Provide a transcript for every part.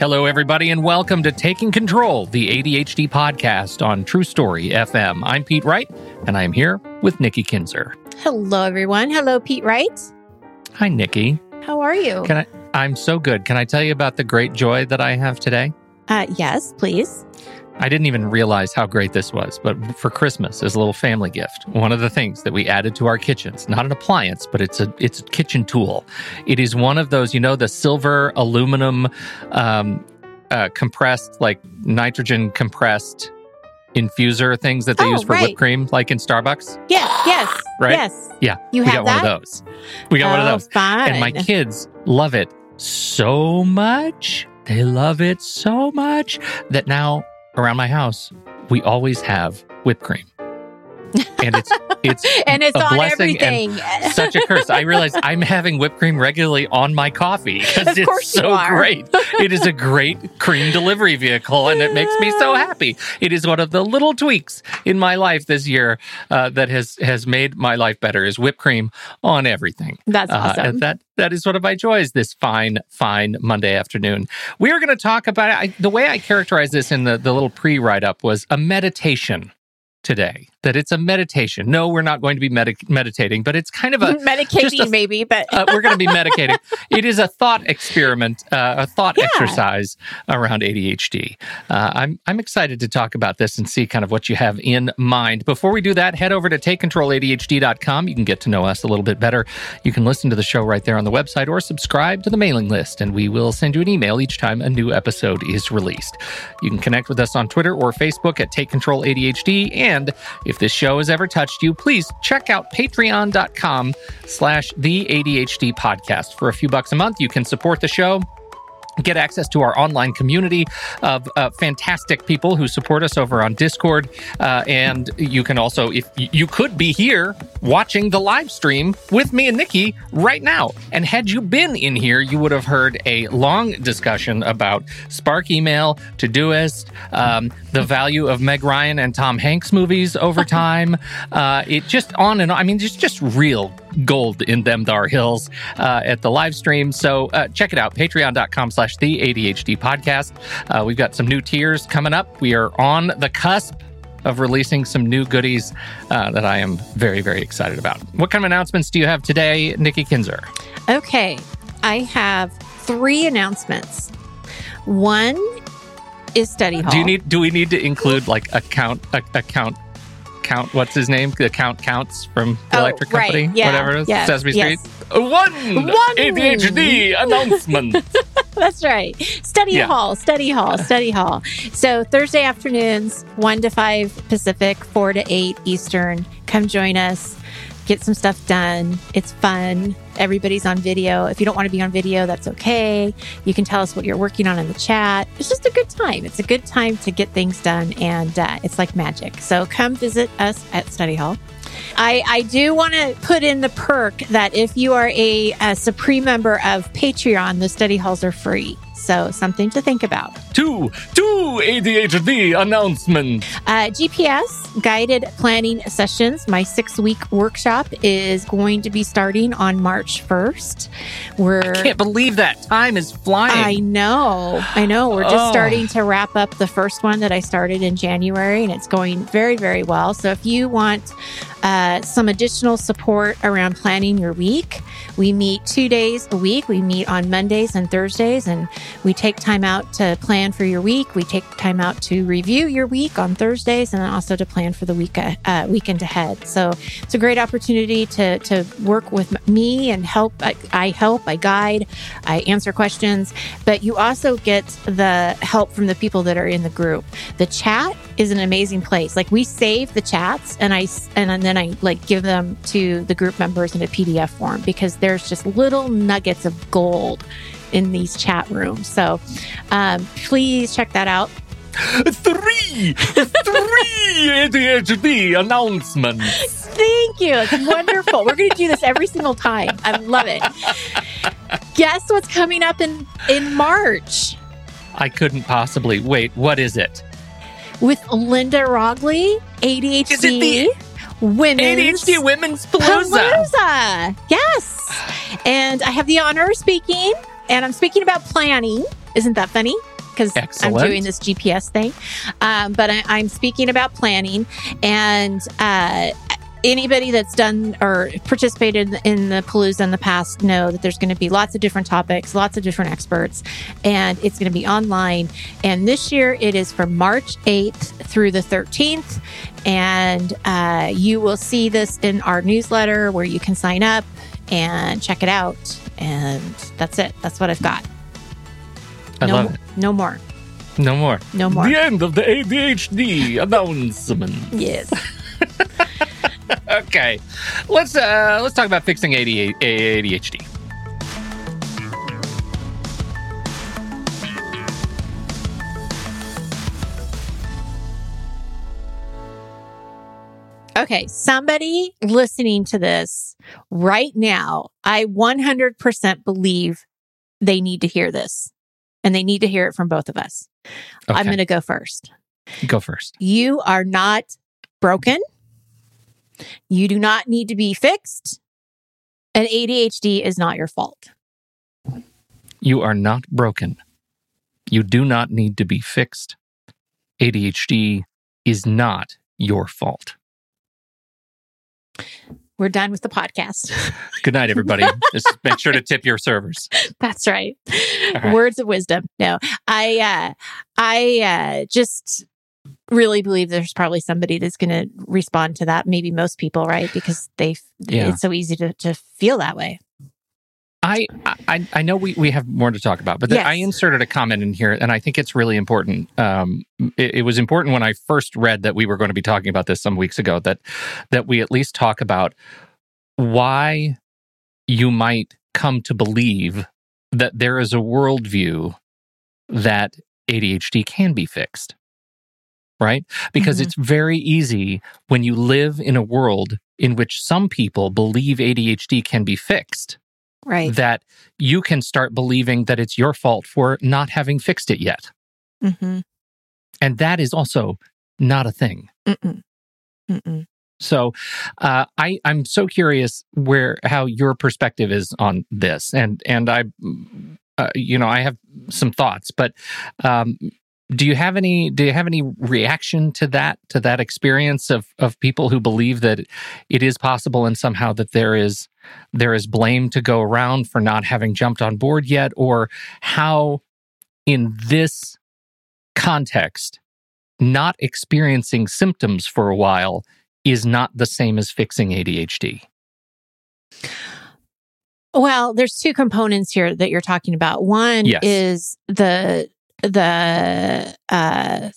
Hello, everybody, and welcome to Taking Control, the ADHD podcast on True Story FM. I'm Pete Wright, and I'm here with Nikki Kinzer. Hello, everyone. Hello, Pete Wright. Hi, Nikki. How are you? Can I? I'm so good. Can I tell you about the great joy that I have today? Uh, yes, please. I didn't even realize how great this was, but for Christmas as a little family gift, one of the things that we added to our kitchens, not an appliance, but it's a it's a kitchen tool. It is one of those, you know, the silver aluminum um, uh, compressed, like nitrogen compressed infuser things that they Oh, use for right. whipped cream, like in Starbucks. Yes, yes, Right? yes. Yeah, You we have got one of those. We got one Oh, of those. Fine. And my kids love it so much. They love it so much that now around my house, we always have whipped cream. And it's it's and it's a on blessing everything. such a curse. I realize I'm having whipped cream regularly on my coffee because it's so great. It is a great cream delivery vehicle and it makes me so happy. It is one of the little tweaks in my life this year uh, that has has made my life better is whipped cream on everything. That's Uh, awesome. and that that is one of my joys this fine, fine Monday afternoon. We are going to talk about I, the way I characterize this in the, the little pre write up was a meditation today. That it's a meditation. No, we're not going to be medi- meditating, but it's kind of a Medicating, a- maybe, but uh, we're going to be medicating. It is a thought experiment, uh, a thought Yeah. exercise around ADHD. Uh, I'm I'm excited to talk about this and see kind of what you have in mind. Before we do that, head over to takecontroladhd.com. You can get to know us a little bit better. You can listen to the show right there on the website or subscribe to the mailing list, and we will send you an email each time a new episode is released. You can connect with us on Twitter or Facebook at Take Control ADHD. And if this show has ever touched you, please check out patreon.com slash the ADHD podcast. For a few bucks a month, you can support the show. Get access to our online community of uh, fantastic people who support us over on Discord. Uh, and you can also, if you could be here watching the live stream with me and Nikki right now. And had you been in here, you would have heard a long discussion about Spark Email, Todoist, um, the value of Meg Ryan and Tom Hanks movies over time. uh, it just on and on. I mean, there's just real gold in them dar hills uh, at the live stream. So uh, check it out, patreon.com slash the ADHD podcast. Uh, we've got some new tiers coming up. We are on the cusp of releasing some new goodies uh, that I am very, very excited about. What kind of announcements do you have today, Nikki Kinzer? okay. I have three announcements. One is study hall. Do you need? Do we need to include like account a, account count? What's his name? The count counts from the Oh, electric right. company, Yeah. whatever it is, Yes. Sesame Yes. Street. One, One. ADHD announcement. That's right. Study Yeah. hall, study hall, study hall. So Thursday afternoons, 1 to 5 Pacific, 4 to 8 Eastern. Come join us. Get some stuff done. It's fun. Everybody's on video. If you don't want to be on video, that's okay. You can tell us what you're working on in the chat. It's just a good time. It's a good time to get things done, and uh, it's like magic. So come visit us at Study Hall. I, I do want to put in the perk that if you are a, a Supreme member of Patreon, the study halls are free. So something to think about. Two, two ADHD announcements. Uh, GPS guided planning sessions. My six week workshop is going to be starting on March 1st. We're Can't believe that time is flying. I know. I know. We're just Oh. starting to wrap up the first one that I started in January, and it's going very, very well. So, if you want uh, some additional support around planning your week, we meet two days a week. We meet on Mondays and Thursdays, and we take time out to plan for your week. We take time out to review your week on Thursdays, and then also to plan for the week uh, weekend ahead. So, it's a great opportunity to to work with me and help. I, I help. I guide. I answer questions, but you also get the help from the people that are in the group. The chat is an amazing place. Like we save the chats and I and then I like give them to the group members in a PDF form because there's just little nuggets of gold in these chat rooms. So um, please check that out. Three, three ADHD announcements. Thank you. It's wonderful. We're going to do this every single time. I love it. Guess what's coming up in in March? I couldn't possibly wait. What is it? with Linda Roggli, ADHD Is it the Women's ADHD Women's Palooza. Palooza. Yes. And I have the honor of speaking, and I'm speaking about planning. Isn't that funny? Because I'm doing this GPS thing. Um, but I, I'm speaking about planning. And uh, anybody that's done or participated in the Palooza in the past know that there's going to be lots of different topics, lots of different experts, and it's going to be online. And this year it is from March 8th through the 13th. And uh, you will see this in our newsletter where you can sign up and check it out. And that's it. That's what I've got. I no, love it. no more. No more. No more. The end of the ADHD announcement. Yes. Okay, let's uh let's talk about fixing ADHD. Okay, somebody listening to this right now, I 100% believe they need to hear this and they need to hear it from both of us. I'm going to go first. go first. You are not broken. You do not need to be fixed. And ADHD is not your fault. You are not broken. You do not need to be fixed. ADHD is not your fault. We're done with the podcast. Good night, everybody. Just make sure to tip your servers. That's right. right. Words of wisdom. No, I, uh, I, uh, just really believe there's probably somebody that's going to respond to that. Maybe most people, right? Because they, Yeah. it's so easy to, to feel that way. I, I I know we, we have more to talk about, but Yes. I inserted a comment in here, and I think it's really important. Um, it, it was important when I first read that we were going to be talking about this some weeks ago that that we at least talk about why you might come to believe that there is a worldview that ADHD can be fixed, right? Because Mhm. it's very easy when you live in a world in which some people believe ADHD can be fixed Right. that you can start believing that it's your fault for not having fixed it yet. Mm-hmm. And that is also not a thing. Mm-mm. Mm-mm. So uh, I, I'm so curious where how your perspective is on this, and and I, uh, you know, I have some thoughts, but um, do you have any do you have any reaction to that to that experience of of people who believe that it is possible and somehow that there is there is blame to go around for not having jumped on board yet, or how in this context not experiencing symptoms for a while is not the same as fixing ADHD. Well, there's two components here that you're talking about. One Yes. is the the uh,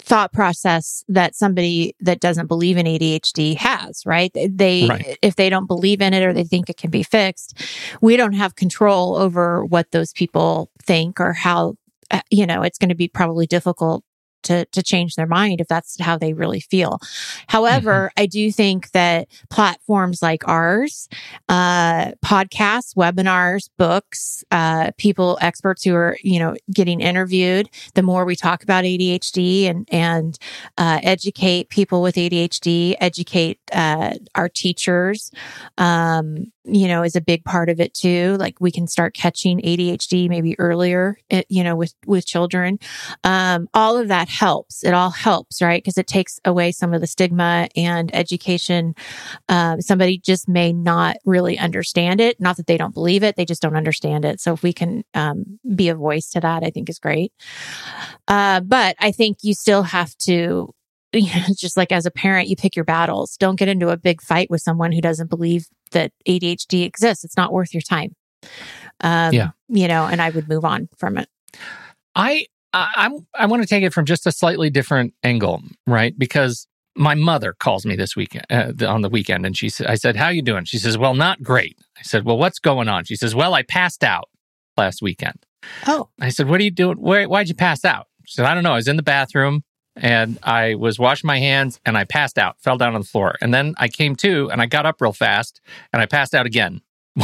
thought process that somebody that doesn't believe in ADHD has, right? They Right. if they don't believe in it or they think it can be fixed, we don't have control over what those people think or how uh, you know, it's going to be probably difficult to to change their mind if that's how they really feel. However, I do think that platforms like ours, uh, podcasts, webinars, books, uh, people, experts who are, you know, getting interviewed, the more we talk about ADHD and, and, uh, educate people with ADHD, educate, uh, our teachers, um, you know, is a big part of it too. Like we can start catching ADHD maybe earlier, eh, you know, with, with children. Um, all of that helps. It all helps, right? Because it takes away some of the stigma and education. Um, somebody just may not really understand it. Not that they don't believe it, they just don't understand it. So if we can um, be a voice to that, I think is great. Uh, but I think you still have to. You know, just like as a parent, you pick your battles. Don't get into a big fight with someone who doesn't believe that ADHD exists. It's not worth your time. Um, Yeah. You know, and I would move on from it. I I, I'm I want to take it from just a slightly different angle, right? Because my mother calls me this weekend uh, on the weekend, and she said, "I said, how you doing?" She says, "Well, not great." I said, "Well, what's going on?" She says, "Well, I passed out last weekend." Oh, I said, "What are you doing? Where, why'd you pass out?" She said, "I don't know. I was in the bathroom and I was washing my hands and I passed out, fell down on the floor, and then I came to and I got up real fast and I passed out again."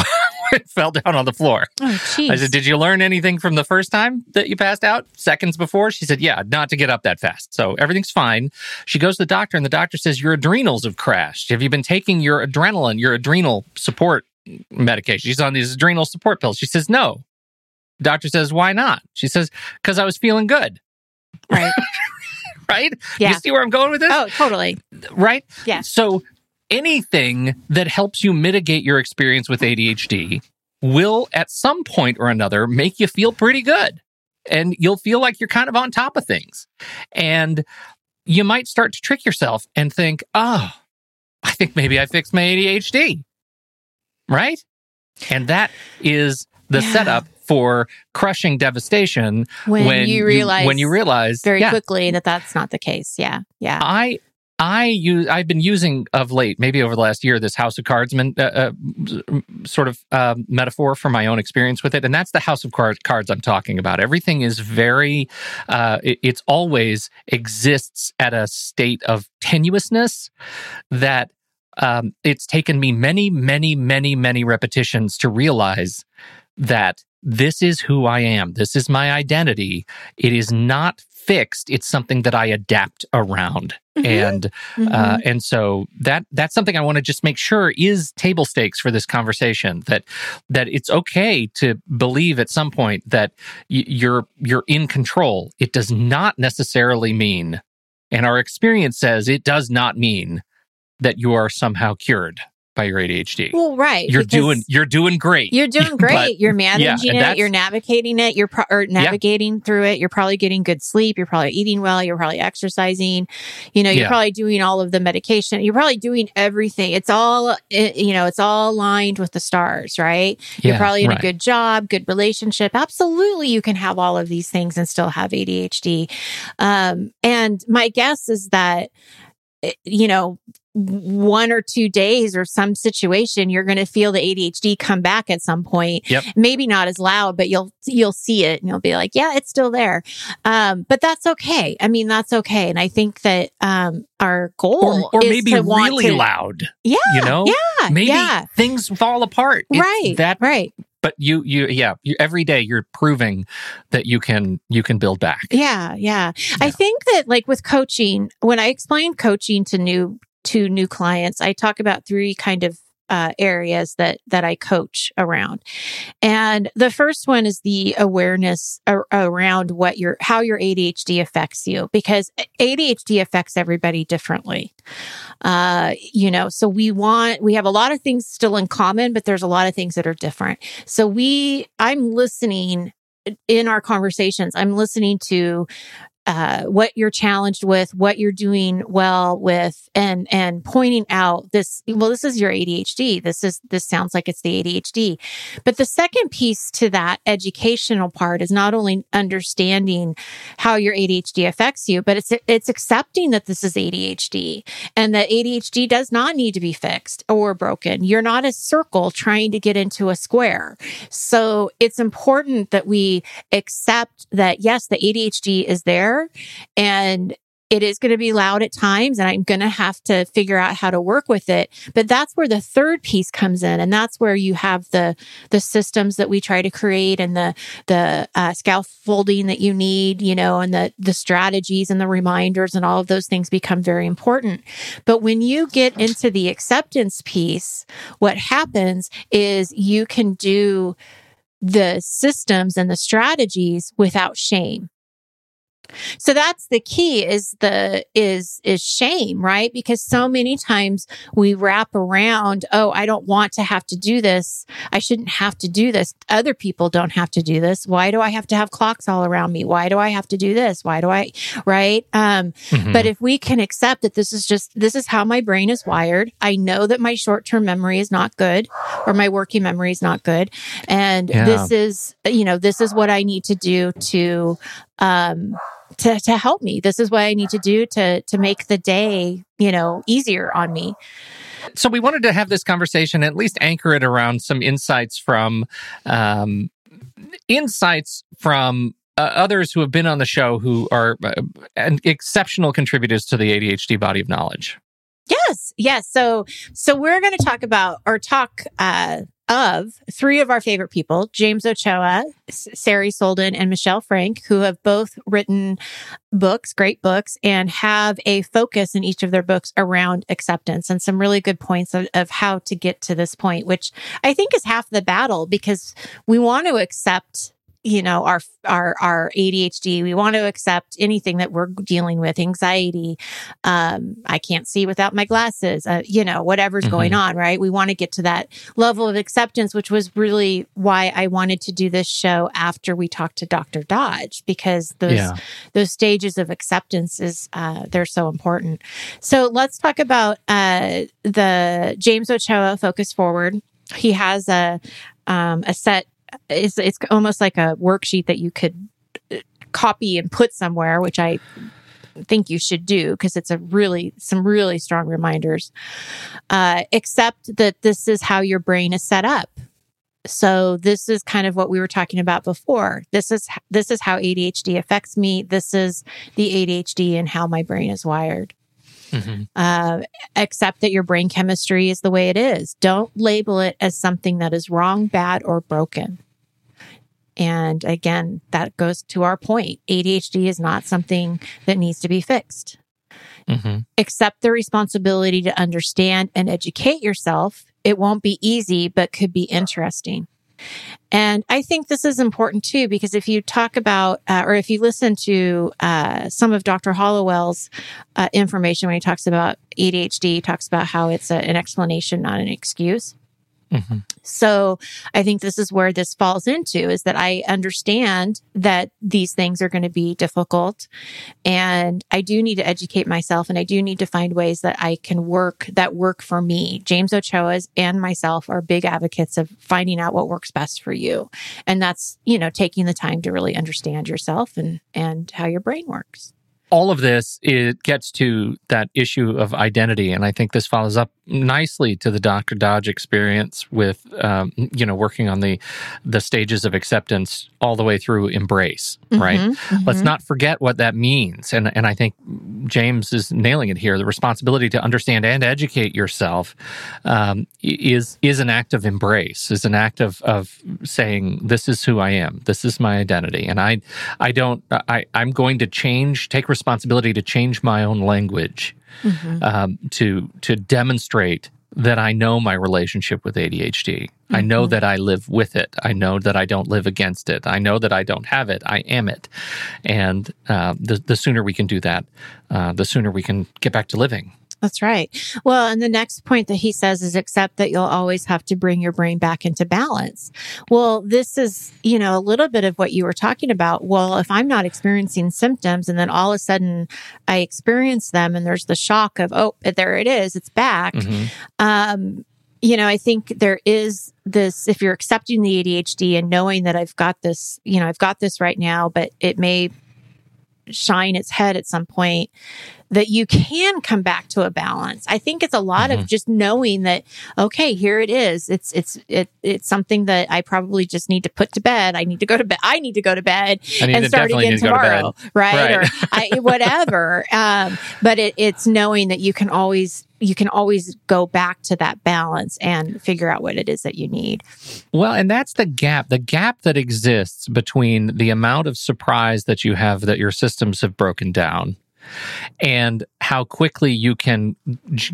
fell down on the floor. oh. I said, Did you learn anything from the first time that you passed out seconds before? She said, Yeah, not to get up that fast. So everything's fine. She goes to the doctor, and the doctor says, Your adrenals have crashed. Have you been taking your adrenaline, your adrenal support medication? She's on these adrenal support pills. She says, No. Doctor says, Why not? She says, Because I was feeling good. Right. right? Yeah. You see where I'm going with this? oh, totally. Right? Yeah. So anything that helps you mitigate your experience with ADHD will at some point or another make you feel pretty good. And you'll feel like you're kind of on top of things. And you might start to trick yourself and think, oh, I think maybe I fixed my ADHD. Right? And that is the Yeah. setup for crushing devastation When, you realize when you realize very yeah, quickly that that's not the case. Yeah. Yeah. I I use I've been using of late, maybe over the last year, this House of Cards uh, uh, sort of uh, metaphor for my own experience with it, and that's the House of Cards, cards I'm talking about. Everything is very, uh, it, it's always exists at a state of tenuousness that um, it's taken me many, many, many, many repetitions to realize that this is who I am. This is my identity. It is not fixed. It's something that I adapt around. Mhm. And Mhm. uh, and so that that's something I want to just make sure is table stakes for this conversation. That that it's okay to believe at some point that y- you're you're in control. It does not necessarily mean, and our experience says it does not mean that you are somehow cured by your ADHD. well, right. you're doing you're doing great. You're doing great. But- you're managing and it. You're navigating it. You're pro- or navigating through it. You're probably getting good sleep. You're probably eating well. You're probably exercising. You know, you're Yeah. probably doing all of the medication. You're probably doing everything. It's all, you know, it's all aligned with the stars, right? You're probably in right. a good job, good relationship. Absolutely, you can have all of these things and still have ADHD. Um, and my guess is that, you know, one or two days or some situation, you're going to feel the ADHD come back at some point. Yep. Maybe not as loud, but you'll you'll see it and you'll be like, yeah, it's still there. Um, but that's okay. I mean, that's okay. And I think that um, our goal or, or is maybe really to- loud. Yeah, You know, yeah, maybe yeah. things fall apart. It's right, That right. But you you yeah you, every day you're proving that you can you can build back Yeah, yeah. I think that like with coaching, when I explain coaching to new to new clients, I talk about three kind of uh, areas that that I coach around, and the first one is the awareness ar- around what your how your ADHD affects you because ADHD affects everybody differently. Uh, you know, so we want we have a lot of things still in common, but there's a lot of things that are different. So we, I'm listening in our conversations, I'm listening to uh, what you're challenged with, what you're doing well with, and and pointing out this. Well, this is your ADHD. This is this sounds like it's the ADHD. But the second piece to that educational part is not only understanding how your ADHD affects you, but it's it's accepting that this is ADHD and that ADHD does not need to be fixed or broken. You're not a circle trying to get into a square. So it's important that we accept that yes, the ADHD is there and it is going to be loud at times and I'm going to have to figure out how to work with it. But that's where the third piece comes in. And that's where you have the, the systems that we try to create and the, the uh, scaffolding that you need, you know, and the, the strategies and the reminders and all of those things become very important. But when you get into the acceptance piece, what happens is you can do the systems and the strategies without shame. So that's the key is the is is shame, right? Because so many times we wrap around, oh, I don't want to have to do this. I shouldn't have to do this. Other people don't have to do this. Why do I have to have clocks all around me? Why do I have to do this? Why do I right? Um Mhm. but if we can accept that this is just, this is how my brain is wired. I know that my short term memory is not good or my working memory is not good. And Yeah. this is, you know, this is what I need to do to, um, to, to help me. This is what I need to do to, to make the day, you know, easier on me. so we wanted to have this conversation at least anchor it around some insights from um, insights from uh, others who have been on the show who are uh, exceptional contributors to the adhd body of knowledge Yes, yes. So, so we're going to talk about or talk uh, of three of our favorite people: James Ochoa, Sari Solden, and Michelle Frank, who have both written books, great books, and have a focus in each of their books around acceptance and some really good points of, of how to get to this point, which I think is half the battle because we want to accept you know our our our ADHD. We want to accept anything that we're dealing with, anxiety. Um, I can't see without my glasses. Uh, you know, whatever's mm-hmm. going on, right? We want to get to that level of acceptance, which was really why I wanted to do this show after we talked to Dr. Dodge because those yeah. those stages of acceptance is uh, they're so important. So let's talk about uh, the James Ochoa Focus Forward. He has a um, a set it's it's almost like a worksheet that you could uh, copy and put somewhere, which I think you should do because it's a really some really strong reminders. Uh, except that this is how your brain is set up. So this is kind of what we were talking about before. This is this is how ADHD affects me. This is the ADHD and how my brain is wired. Mm-hmm. Uh, accept that your brain chemistry is the way it is. Don't label it as something that is wrong, bad, or broken. And again, that goes to our point. ADHD is not something that needs to be fixed. Mm-hmm. Accept the responsibility to understand and educate yourself. It won't be easy, but could be interesting. And I think this is important too, because if you talk about, uh, or if you listen to uh, some of Dr. Hallowell's uh, information when he talks about ADHD, he talks about how it's a, an explanation, not an excuse. Mm-hmm. So I think this is where this falls into is that I understand that these things are going to be difficult and I do need to educate myself and I do need to find ways that I can work that work for me. James Ochoa's and myself are big advocates of finding out what works best for you. And that's, you know, taking the time to really understand yourself and, and how your brain works all of this it gets to that issue of identity and i think this follows up nicely to the dr dodge experience with um, you know working on the the stages of acceptance all the way through embrace mm-hmm, right? mm-hmm. let's not forget what that means. And and i think james is nailing it here. The responsibility to understand and educate yourself um, is is an act of embrace is an act of of saying this is who i am. This is my identity. And i i don't i i'm going to change take responsibility to change my own language mm-hmm. um, to to demonstrate that I know my relationship with ADHD. Mm-hmm. I know mm-hmm. that I live with it. I know that I don't live against it. I know that I don't have it. I am it. And uh, the the sooner we can do that, uh, the sooner we can get back to living. That's right. Well, and the next point that he says is accept that you'll always have to bring your brain back into balance. Well, this is, you know, a little bit of what you were talking about. Well, if I'm not experiencing symptoms and then all of a sudden I experience them and there's the shock of, oh, there it is, it's back. Mm-hmm. Um, you know, I think there is this, if you're accepting the ADHD and knowing that I've got this, you know, I've got this right now, but it may shine its head at some point that you can come back to a balance. I think it's a lot mm-hmm. of just knowing that okay, here it is. It's it's it, it's something that I probably just need to put to bed. I need to go to bed. I need to go to bed and start again tomorrow, to right? right? Or I, whatever. Um, but it, it's knowing that you can always you can always go back to that balance and figure out what it is that you need. Well, and that's the gap, the gap that exists between the amount of surprise that you have that your systems have broken down and how quickly you can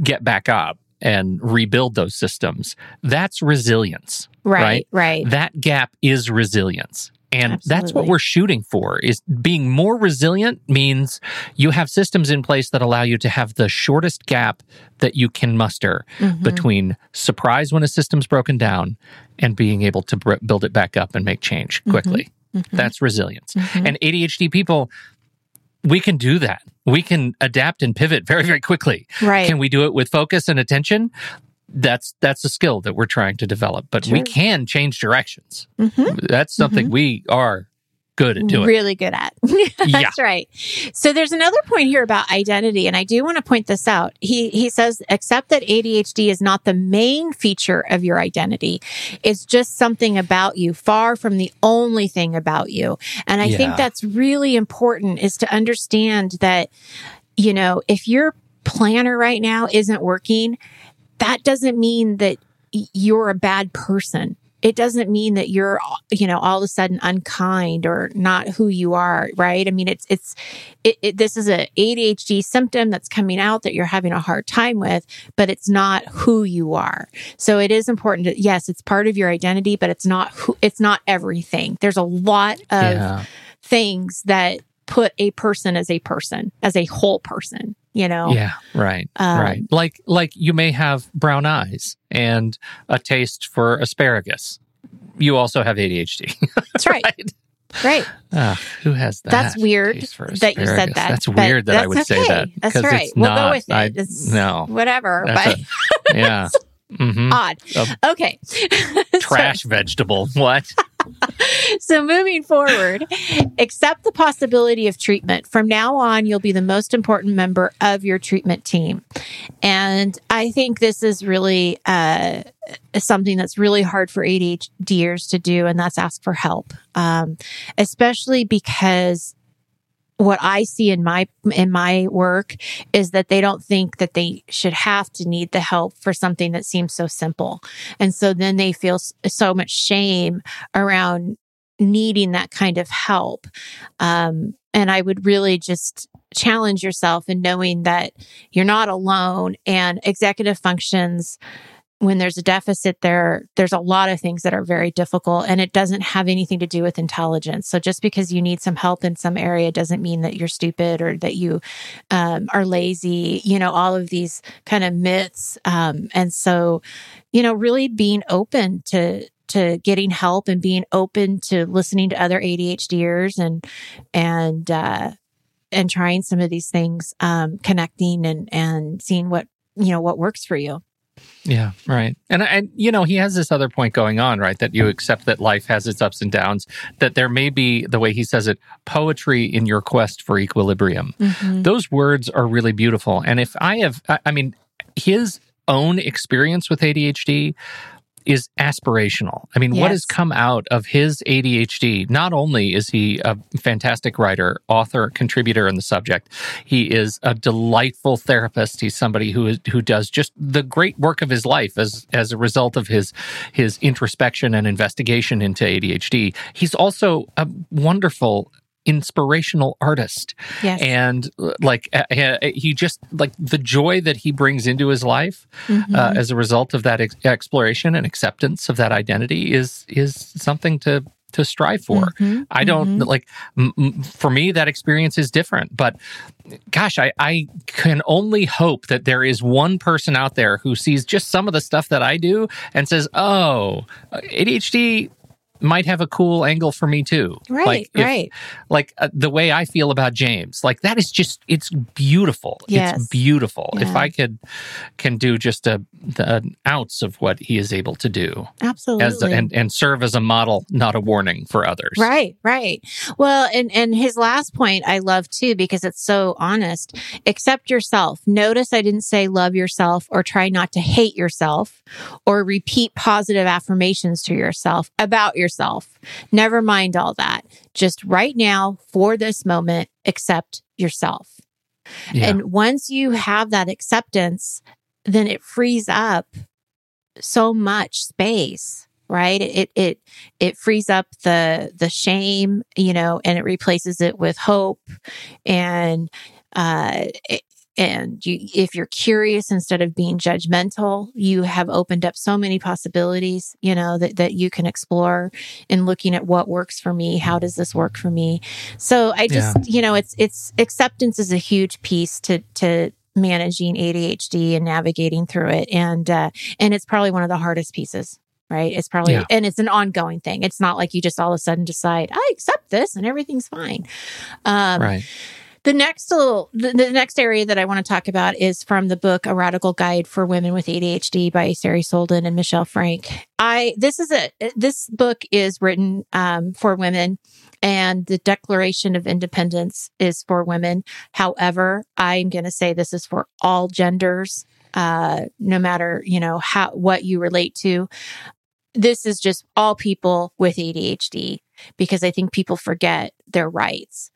get back up and rebuild those systems. That's resilience. Right, right. right. That gap is resilience. And Absolutely. that's what we're shooting for is being more resilient means you have systems in place that allow you to have the shortest gap that you can muster mm-hmm. between surprise when a system's broken down and being able to build it back up and make change mm-hmm. quickly. Mm-hmm. That's resilience. Mm-hmm. And ADHD people, we can do that. We can adapt and pivot very, very quickly. Right. Can we do it with focus and attention? That's that's a skill that we're trying to develop. But sure. we can change directions. Mm-hmm. That's something mm-hmm. we are good at doing. Really good at. That's yeah. right. So there's another point here about identity, and I do want to point this out. He he says, accept that ADHD is not the main feature of your identity. It's just something about you, far from the only thing about you. And I yeah. think that's really important is to understand that, you know, if your planner right now isn't working, that doesn't mean that you're a bad person it doesn't mean that you're, you know, all of a sudden unkind or not who you are, right? I mean, it's, it's, it, it, this is a ADHD symptom that's coming out that you're having a hard time with, but it's not who you are. So it is important to, yes, it's part of your identity, but it's not who, it's not everything. There's a lot of yeah. things that put a person as a person, as a whole person, you know? Yeah, right. Um, right. Like like you may have brown eyes and a taste for asparagus. You also have ADHD. That's right. right? Right. Uh, who has that? That's weird that you said that. That's weird that I would okay. say that. That's right. We'll not, go with it. I, it's no. Whatever. But a, yeah. Mm-hmm. Odd. okay. Trash vegetable. What? so moving forward, accept the possibility of treatment. From now on, you'll be the most important member of your treatment team. And I think this is really uh, something that's really hard for ADHDers to do, and that's ask for help. Um, especially because what I see in my in my work is that they don't think that they should have to need the help for something that seems so simple. And so then they feel so much shame around needing that kind of help. Um, and I would really just challenge yourself in knowing that you're not alone and executive functions when there's a deficit there there's a lot of things that are very difficult and it doesn't have anything to do with intelligence. So just because you need some help in some area doesn't mean that you're stupid or that you um, are lazy you know all of these kind of myths. Um, and so you know really being open to to getting help and being open to listening to other ADHDers and and uh, and trying some of these things um, connecting and and seeing what you know what works for you yeah, right. And and you know, he has this other point going on, right? That you accept that life has its ups and downs, that there may be the way he says it, poetry in your quest for equilibrium. Mm-hmm. Those words are really beautiful. And if I have I mean, his own experience with ADHD is aspirational. I mean, yes. what has come out of his ADHD? Not only is he a fantastic writer, author, contributor in the subject, he is a delightful therapist. He's somebody who is who does just the great work of his life as as a result of his his introspection and investigation into ADHD. He's also a wonderful inspirational artist. Yes. And like uh, uh, he just like the joy that he brings into his life mm-hmm. uh, as a result of that ex- exploration and acceptance of that identity is is something to to strive for. Mm-hmm. I don't mm-hmm. like m- for me that experience is different, but gosh, I I can only hope that there is one person out there who sees just some of the stuff that I do and says, "Oh, ADHD might have a cool angle for me too. Right, like if, right. Like uh, the way I feel about James, like that is just it's beautiful. Yes. It's beautiful. Yeah. If I could can do just a an ounce of what he is able to do, absolutely, a, and and serve as a model, not a warning for others. Right, right. Well, and and his last point I love too because it's so honest. Accept yourself. Notice I didn't say love yourself or try not to hate yourself or repeat positive affirmations to yourself about yourself yourself. Never mind all that. Just right now, for this moment, accept yourself. Yeah. And once you have that acceptance, then it frees up so much space right it it it frees up the the shame you know and it replaces it with hope and uh it, and you, if you're curious instead of being judgmental, you have opened up so many possibilities, you know, that, that you can explore in looking at what works for me. How does this work for me? So I just, yeah. you know, it's, it's acceptance is a huge piece to, to, managing ADHD and navigating through it and uh and it's probably one of the hardest pieces right? It's probably, yeah. and it's an ongoing thing. It's not like you just all of a sudden decide, I accept this and everything's fine. Um, right. The next little, the, the, next area that I want to talk about is from the book A Radical Guide for Women with ADHD by Sari Solden and Michelle Frank. I this is a this book is written um, for women, and the Declaration of Independence is for women. However, I'm going to say this is for all genders, uh, no matter you know how what you relate to. This is just all people with ADHD because I think people forget their rights.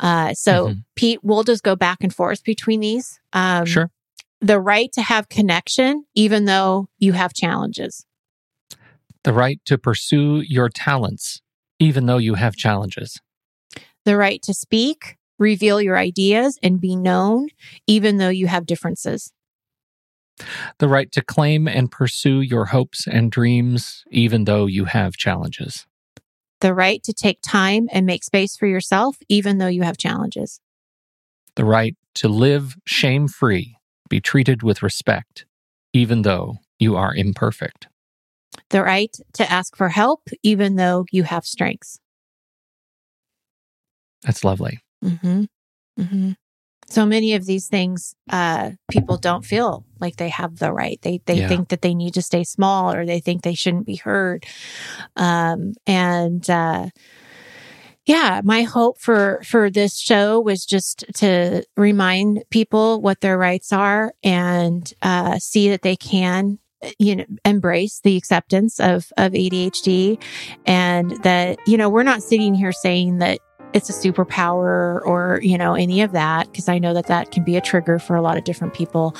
Uh, so, mm-hmm. Pete, we'll just go back and forth between these. Um, sure. The right to have connection, even though you have challenges. The right to pursue your talents, even though you have challenges. The right to speak, reveal your ideas, and be known, even though you have differences. The right to claim and pursue your hopes and dreams, even though you have challenges. The right to take time and make space for yourself, even though you have challenges. The right to live shame free, be treated with respect, even though you are imperfect. The right to ask for help, even though you have strengths. That's lovely. Mm-hmm. Mm-hmm. So many of these things, uh, people don't feel like they have the right. They they Yeah. think that they need to stay small, or they think they shouldn't be heard. Um, and uh, yeah, my hope for for this show was just to remind people what their rights are and uh, see that they can you know embrace the acceptance of of ADHD and that you know we're not sitting here saying that it's a superpower or you know any of that because I know that that can be a trigger for a lot of different people.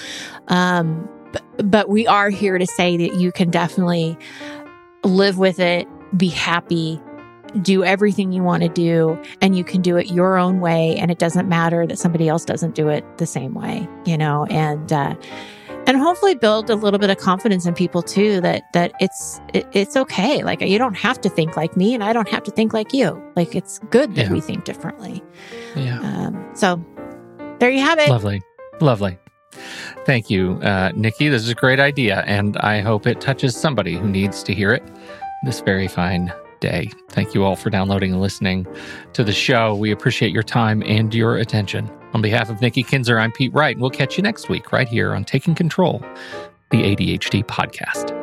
Um but, we are here to say that you can definitely live with it be happy do everything you want to do and you can do it your own way and it doesn't matter that somebody else doesn't do it the same way you know and uh and hopefully build a little bit of confidence in people too that that it's it, it's okay like you don't have to think like me and i don't have to think like you like it's good that Yeah. we think differently Yeah. um so there you have it Lovely. Lovely. Thank you, uh, Nikki. This is a great idea, and I hope it touches somebody who needs to hear it this very fine day. Thank you all for downloading and listening to the show. We appreciate your time and your attention. On behalf of Nikki Kinzer, I'm Pete Wright, and we'll catch you next week right here on Taking Control, the ADHD podcast.